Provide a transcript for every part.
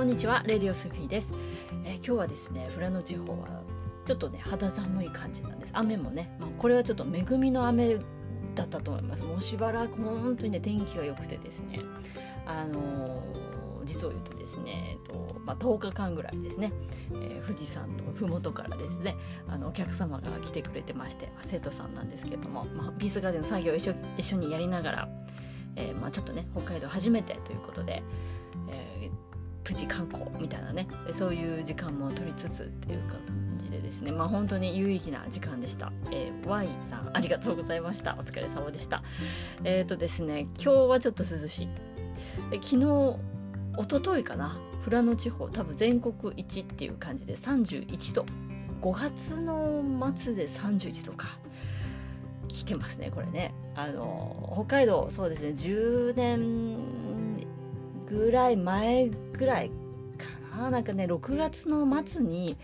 こんにちはレディオスフィーです、えー、今日はですね富良野地方はちょっとね肌寒い感じなんです。雨もね、まあ、これはちょっと恵みの雨だったと思います。もうしばらく本当にね天気が良くてですね。あのー、実を言うとですね、えっとまあ、10日間ぐらいですね、えー、富士山の麓からですねあのお客様が来てくれてまして、まあ、生徒さんなんですけども、まあ、ピースガーデンの作業を一緒一緒にやりながら、えーまあ、ちょっとね北海道初めてということで、えー、プチ観光みたいなねそういう時間も取りつつっていう感じでですね。まあ本当に有意義な時間でした、えー、Y さんありがとうございました。お疲れ様でした。えっ、ー、とですね今日はちょっと涼しい。昨日一昨日かな？富良野地方多分全国一っていう感じで31度。5月の末で31度か。来てますねこれね。あの北海道そうですね。10年ぐらい前ぐらいかな。なんかね6月の末に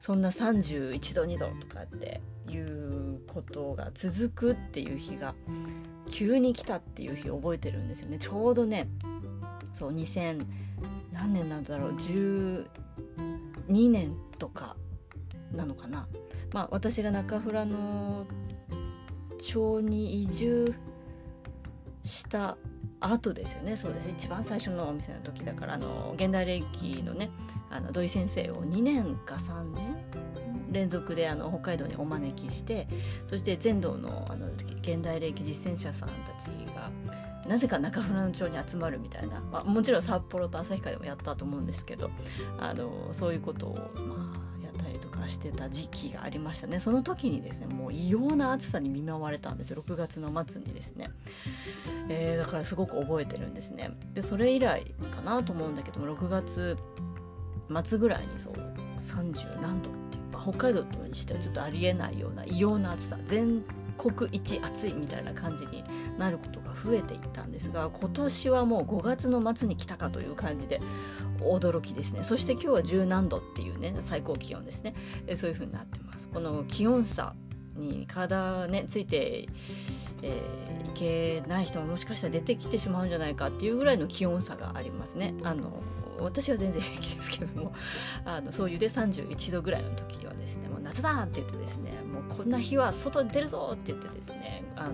そんな31度2度とかっていうことが続くっていう日が急に来たっていう日覚えてるんですよね。ちょうどねそう2000何年なんだろう。12年とかなのかな。まあ私が中富良野町に移住した後ですよね。そうです一番最初のお店の時だからあの現代歴のねあの土井先生を2年か3年連続であの北海道にお招きしてそして全道のあの現代歴実践者さんたちがなぜか中富良野町に集まるみたいな、まあ、もちろん札幌と旭川でもやったと思うんですけどあのそういうことをましてた時期がありましたね。その時にですねもう異様な暑さに見舞われたんです。よ6月の末にですね、えー、だからすごく覚えてるんですね。でそれ以来かなと思うんだけども6月末ぐらいにそう30何度っていう、まあ、北海道にしてはちょっとありえないような異様な暑さ全国一暑いみたいな感じになることが増えていったんですが今年はもう5月の末に来たかという感じで驚きですね。そして今日は十何度っていうね最高気温ですね。そういう風になってます。この気温差に体ねついて、えけない人ももしかしたら出てきてしまうんじゃないかっていうぐらいの気温差がありますね。あの私は全然平気ですけども。あのそういうで31度ぐらいの時はですねもう夏だって言ってですねもうこんな日は外に出るぞって言ってですねあの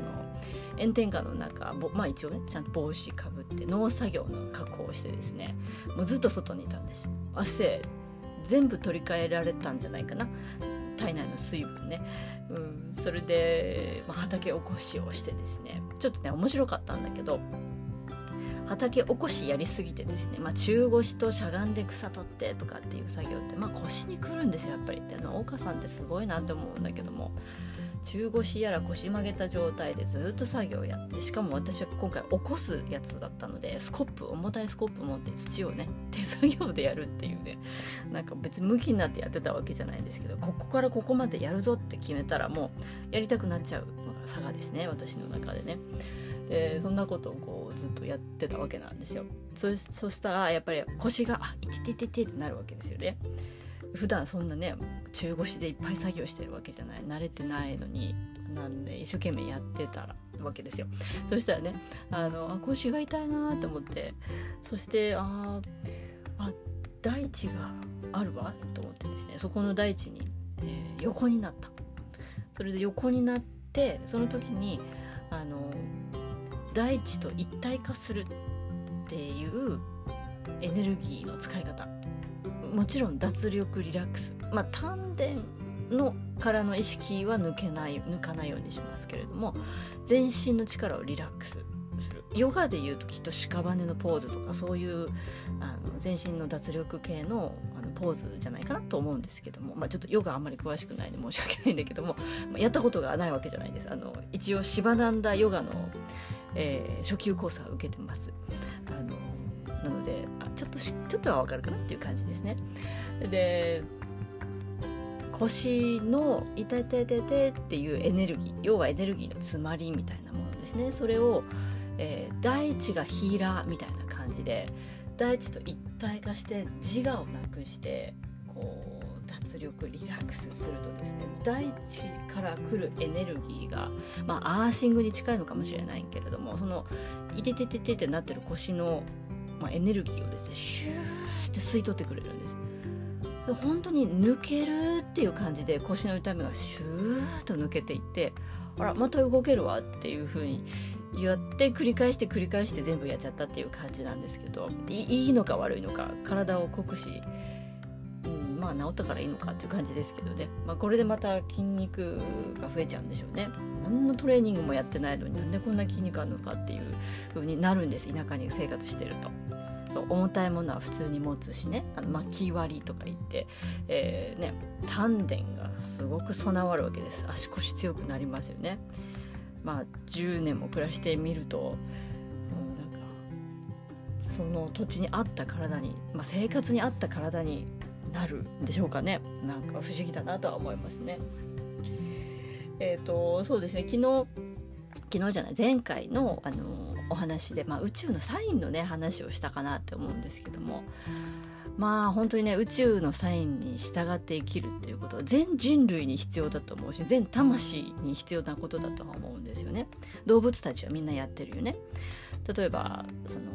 炎天下の中まあ一応ねちゃんと帽子かぶって農作業の加工をしてですねもうずっと外にいたんです。汗全部取り替えられたんじゃないかな。体内の水分ね、うん、それで、まあ、畑おこしをしてですねちょっとね面白かったんだけど畑おこしやりすぎてですね、まあ、中腰としゃがんで草取ってとかっていう作業って、まあ、腰にくるんですよやっぱり。で農家さんってすごいなって思うんだけども中腰やら腰曲げた状態でずっと作業をやってしかも私は今回起こすやつだったのでスコップ重たいスコップ持って土をね手作業でやるっていうね。なんか別に向きになってやってたわけじゃないんですけどここからここまでやるぞって決めたらもうやりたくなっちゃうのが差がですね私の中でね。でそんなことをこうずっとやってたわけなんですよ。そそしたらやっぱり腰があいててててってなるわけですよね。普段そんなね中腰でいっぱい作業してるわけじゃない慣れてないのになんで一生懸命やってたらわけですよ。そしたらねあのあ腰が痛いなと思ってそしてああ大地があるわと思ってですねそこの大地に、えー、横になった。それで横になってその時にあの大地と一体化するっていうエネルギーの使い方。もちろん脱力リラックス。まあ丹田のからの意識は抜けない抜かないようにしますけれども全身の力をリラックスする。ヨガでいうときっと屍のポーズとかそういうあの全身の脱力系のあのポーズじゃないかなと思うんですけども、まあ、ちょっとヨガあんまり詳しくないんで申し訳ないんだけども、まあ、やったことがないわけじゃないです。あの一応シバナンダヨガの、えー、初級コースは受けてます。あのなのであちょっとちょっとはわかるかなっていう感じですね。で腰の「痛い痛い痛い痛い」っていうエネルギー要はエネルギーの詰まりみたいなものですね。それを、えー、大地がヒーラーみたいな感じで大地と一体化して自我をなくしてこう脱力リラックスするとですね大地から来るエネルギーがまあアーシングに近いのかもしれないけれどもその「いてててて」ってなってる腰のまあ、エネルギーをですねシューって吸い取ってくれるんです。本当に抜けるっていう感じで腰の痛みがシューッと抜けていってあらまた動けるわっていう風にやって繰り返して繰り返して全部やっちゃったっていう感じなんですけどいいのか悪いのか体を酷使、うん、まあ治ったからいいのかっていう感じですけどね、まあ、これでまた筋肉が増えちゃうんでしょうね。何のトレーニングもやってないのになんでこんな筋肉あるのかっていう風になるんです田舎に生活してると。そう重たいものは普通に持つしねあの巻き割りとか言って、えーね、丹田がすごく備わるわけです足腰強くなりますよね。まあ10年も暮らしてみるともうなんかその土地に合った体に、まあ、生活に合った体になるんでしょうかねなんか不思議だなとは思いますね。えっ、ー、とそうですね昨日昨日じゃない前回のあのお話で、まあ、宇宙のサインのね話をしたかなって思うんですけども。まあ本当にね宇宙のサインに従って生きるっていうことは全人類に必要だと思うし全魂に必要なことだとは思うんですよね。動物たちはみんなやってるよね。例えばその、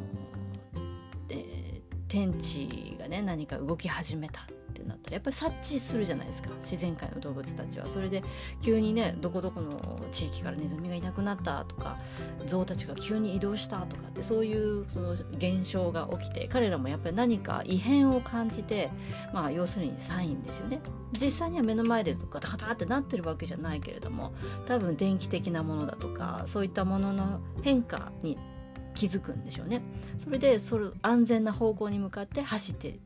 えー、天地がね何か動き始めた。ってなったらやっぱり察知するじゃないですか。自然界の動物たちは。それで急にねどこどこの地域からネズミがいなくなったとか象たちが急に移動したとかってそういうその現象が起きて彼らもやっぱり何か異変を感じてまあ要するにサインですよね。実際には目の前でガタガタってなってるわけじゃないけれども多分電気的なものだとかそういったものの変化に気づくんでしょうね。それでそれ安全な方向に向かって走って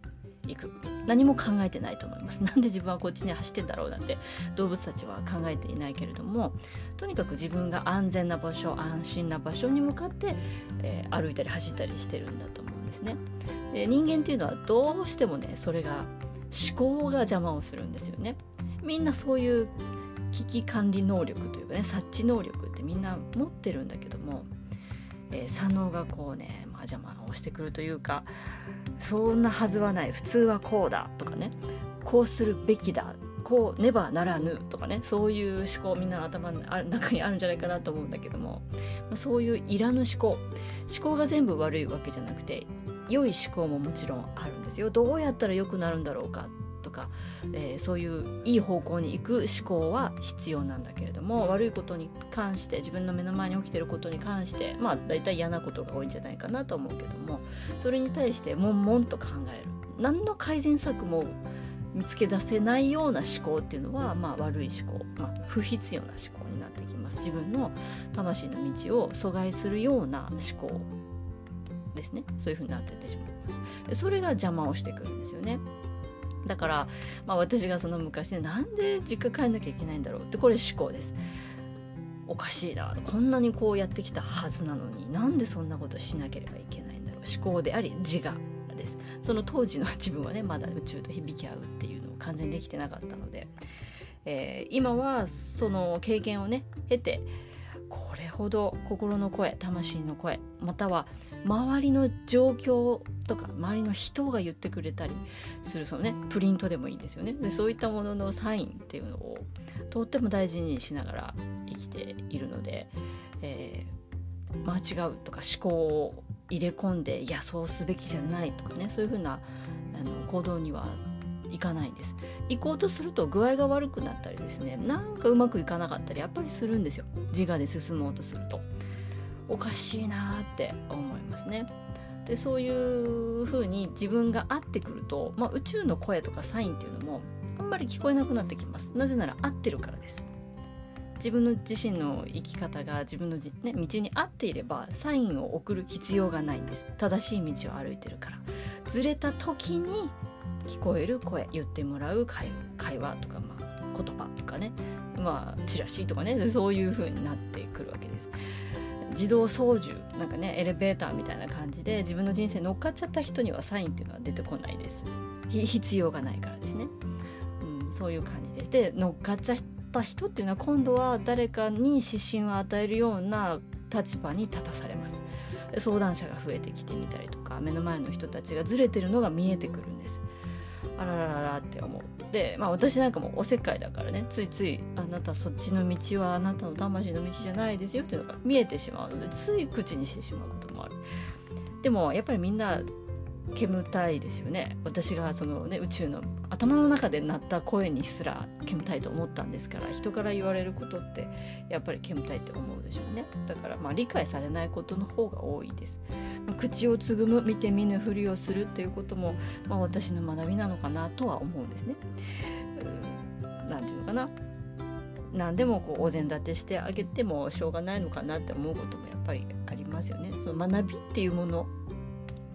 いく。何も考えてないと思います。なんで自分はこっちに走ってんだろうなんて動物たちは考えていないけれどもとにかく自分が安全な場所安心な場所に向かって、えー、歩いたり走ったりしてるんだと思うんですね。で人間っていうのはどうしてもねそれが思考が邪魔をするんですよね。みんなそういう危機管理能力というかね察知能力ってみんな持ってるんだけども、えー、左脳がこうね邪魔をしてくるというかそんなはずはない。普通はこうだとかね。こうするべきだ。こうねばならぬ。とかね。そういう思考みんなの頭の中にあるんじゃないかなと思うんだけども、まあ、そういういらぬ思考。思考が全部悪いわけじゃなくて良い思考ももちろんあるんですよ。どうやったら良くなるんだろうか。とか、えー、そういういい方向に行く思考は必要なんだけれども悪いことに関して自分の目の前に起きてることに関してまあ大体嫌なことが多いんじゃないかなと思うけどもそれに対して悶々と考える。何の改善策も見つけ出せないような思考っていうのは、まあ、悪い思考、まあ、不必要な思考になってきます。自分の魂の道を阻害するような思考ですね。そういうふうになっていってしまいます。それが邪魔をしてくるんですよね。だから、まあ、私がその昔ねなんで実家帰んなきゃいけないんだろうってこれ思考です。おかしいな。こんなにこうやってきたはずなのになんでそんなことしなければいけないんだろう。思考であり自我です。その当時の自分はねまだ宇宙と響き合うっていうのを完全にできてなかったので、えー、今はその経験をね経てこれほど心の声魂の声または周りの状況とか周りの人が言ってくれたりするそのねプリントでもいいんですよね。でそういったもののサインっていうのをとっても大事にしながら生きているので、えー、間違うとか思考を入れ込んでいやそうすべきじゃないとかねそういうふうなあの行動にはいかないんです。行こうとすると具合が悪くなったりですねなんかうまくいかなかったりやっぱりするんですよ。自我で進もうとすると。おかしいなって思いますね。でそういう風に自分が合ってくると、まあ、宇宙の声とかサインっていうのもあんまり聞こえなくなってきます。なぜなら合ってるからです。自分の自身の生き方が自分のじ、ね、道に合っていればサインを送る必要がないんです。正しい道を歩いてるから。ずれた時に聞こえる声言ってもらう会話とか、まあ、言葉とかね。まあチラシとかね。そういう風になってくるわけです。自動操縦なんかねエレベーターみたいな感じで自分の人生乗っかっちゃった人にはサインっていうのは出てこないです。必要がないからですね、うん、そういう感じです。で乗っかっちゃった人っていうのは今度は誰かに指針を与えるような立場に立たされます。相談者が増えてきてみたりとか目の前の人たちがずれてるのが見えてくるんです。あららららって思う。でまあ私なんかもおせっかいだからねついついあなたそっちの道はあなたの魂の道じゃないですよっていうのが見えてしまうのでつい口にしてしまうこともある。でもやっぱりみんな煙たいですよね。私がそのね宇宙の頭の中で鳴った声にすら煙たいと思ったんですから人から言われることってやっぱり煙たいって思うでしょうね。だからまあ理解されないことの方が多いです。口をつぐむ見て見ぬふりをするっていうことも、まあ、私の学びなのかなとは思うんですね。何て言うのかな。何でもこうお膳立てしてあげてもしょうがないのかなって思うこともやっぱりありますよね。その学びっていうもの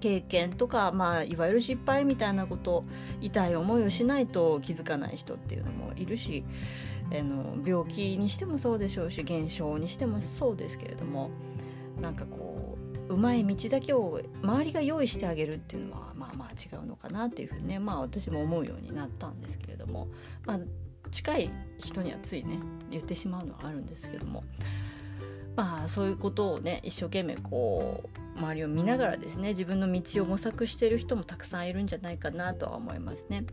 経験とか、まあ、いわゆる失敗みたいなこと痛い思いをしないと気づかない人っていうのもいるしあの病気にしてもそうでしょうし現象にしてもそうですけれどもなんかこううまい道だけを周りが用意してあげるっていうのはまあまあ違うのかなっていうふうにねまあ私も思うようになったんですけれども、まあ、近い人にはついね言ってしまうのはあるんですけどもまあそういうことをね一生懸命こう周りを見ながらですね自分の道を模索している人もたくさんいるんじゃないかなとは思いますね。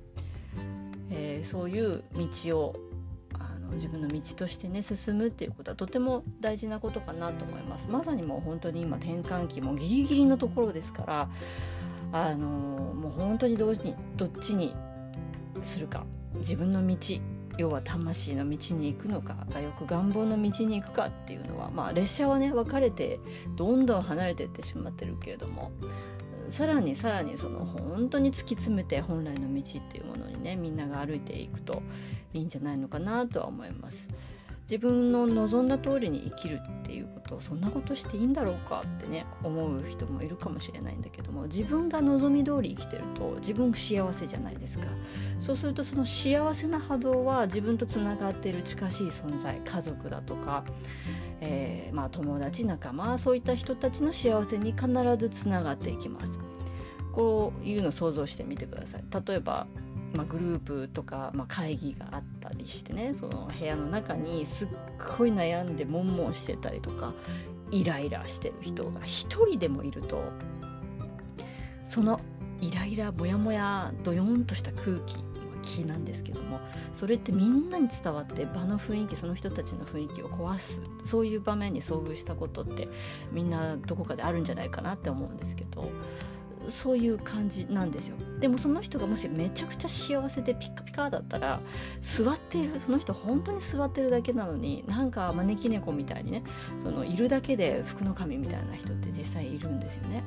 えー、そういう道をあの自分の道としてね進むっていうことはとても大事なことかなと思います。まさにもう本当に今転換期もギリギリのところですからあのもう本当にどにどっちにするか自分の道要は魂の道に行くのかがよく願望の道に行くかっていうのは、まあ、列車はね分かれてどんどん離れていってしまってるけれどもさらにさらにその本当に突き詰めて本来の道っていうものにねみんなが歩いていくといいんじゃないのかなとは思います。自分の望んだ通りに生きるっていうことをそんなことしていいんだろうかってね思う人もいるかもしれないんだけども自分が望み通り生きてると自分幸せじゃないですか。そうするとその幸せな波動は自分とつながっている近しい存在家族だとか、えー、まあ、友達仲間そういった人たちの幸せに必ずつながっていきます。こういうの想像してみてください。例えばまあ、グループとか、まあ、会議があったりしてねその部屋の中にすっごい悩んで悶々してたりとかイライラしてる人が一人でもいるとそのイライラモヤモヤドヨンとした空気気なんですけどもそれってみんなに伝わって場の雰囲気その人たちの雰囲気を壊すそういう場面に遭遇したことってみんなどこかであるんじゃないかなって思うんですけどそういう感じなんですよ。でもその人がもしめちゃくちゃ幸せでピッカピカだったら座っているその人本当に座ってるだけなのになんか招き猫みたいにねそのいるだけで福の神みたいな人って実際いるんですよね。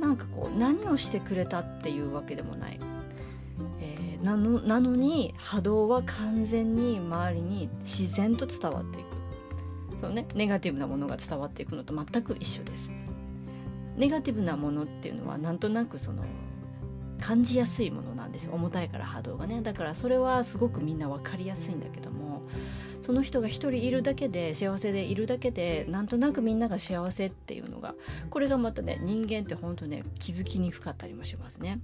なんかこう何をしてくれたっていうわけでもない、えー、なのなのに波動は完全に周りに自然と伝わっていく。そのねネガティブなものが伝わっていくのと全く一緒です。ネガティブなものっていうのはなんとなくその感じやすいものなんですよ。重たいから波動がね。だからそれはすごくみんな分かりやすいんだけども。その人が一人いるだけで幸せでいるだけでなんとなくみんなが幸せっていうのがこれがまたね人間って本当ね気づきにくかったりもしますね。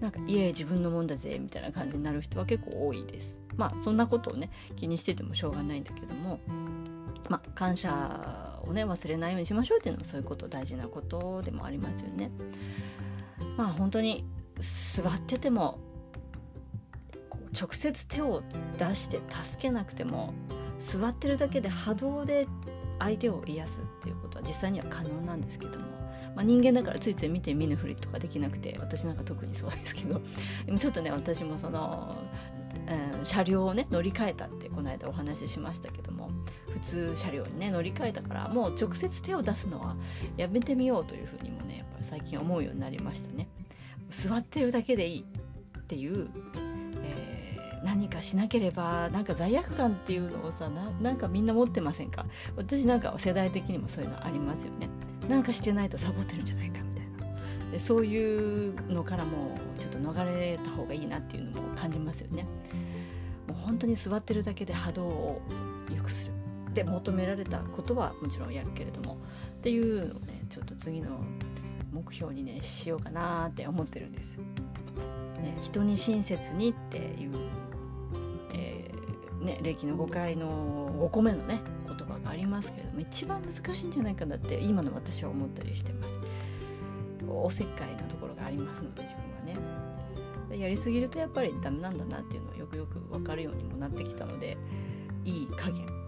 なんかいえ自分のもんだぜみたいな感じになる人は結構多いです。まあそんなことをね気にしててもしょうがないんだけども。まあ感謝をね忘れないようにしましょうっていうのもそういうこと大事なことでもありますよね。まあ本当に座ってても直接手を出して助けなくても座ってるだけで波動で相手を癒すっていうことは実際には可能なんですけども、まあ、人間だからついつい見て見ぬふりとかできなくて私なんか特にそうですけどでもちょっとね私もその、うん、車両をね乗り換えたってこの間お話ししましたけども通車両にね乗り換えたからもう直接手を出すのはやめてみようというふうにもねやっぱり最近思うようになりましたね。座ってるだけでいいっていう、えー、何かしなければなんか罪悪感っていうのをさなんかみんな持ってませんか？私なんか世代的にもそういうのありますよね。なんかしてないとサボってるんじゃないかみたいな。でそういうのからもちょっと逃れた方がいいなっていうのも感じますよね。もう本当に座ってるだけで波動を良くする。って求められたことはもちろんやるけれどもっていうのをねちょっと次の目標にねしようかなって思ってるんです。ね、人に親切にっていう、えー、ね、歴の5回の5個目のね言葉がありますけれども一番難しいんじゃないかなって今の私は思ったりしてます。おせっかいなところがありますので自分はね。やりすぎるとやっぱりダメなんだなっていうのをよくよく分かるようにもなってきたのでいい加減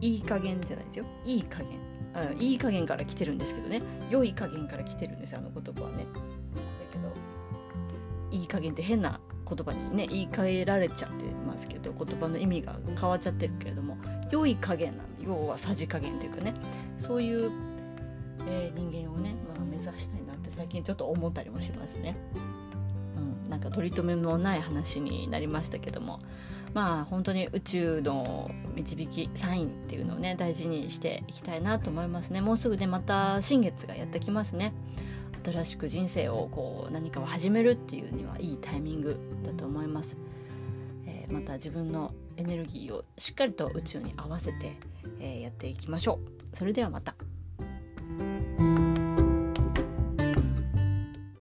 いい加減じゃないですよ。いい加減。あいい加減から来てるんですけどね。良い加減から来てるんですあの言葉はね。だけどいい加減って変な言葉にね言い換えられちゃってますけど言葉の意味が変わっちゃってるけれども良い加減なの要はさじ加減というかね。そういう、えー、人間をね、まあ、目指したいなって最近ちょっと思ったりもしますね。うん、なんか取り留めもない話になりましたけども。まあ本当に宇宙の導きサインっていうのをね大事にしていきたいなと思いますね。もうすぐねまた新月がやってきますね。新しく人生をこう何かを始めるっていうにはいいタイミングだと思います、えー、また自分のエネルギーをしっかりと宇宙に合わせて、えー、やっていきましょう。それではまた。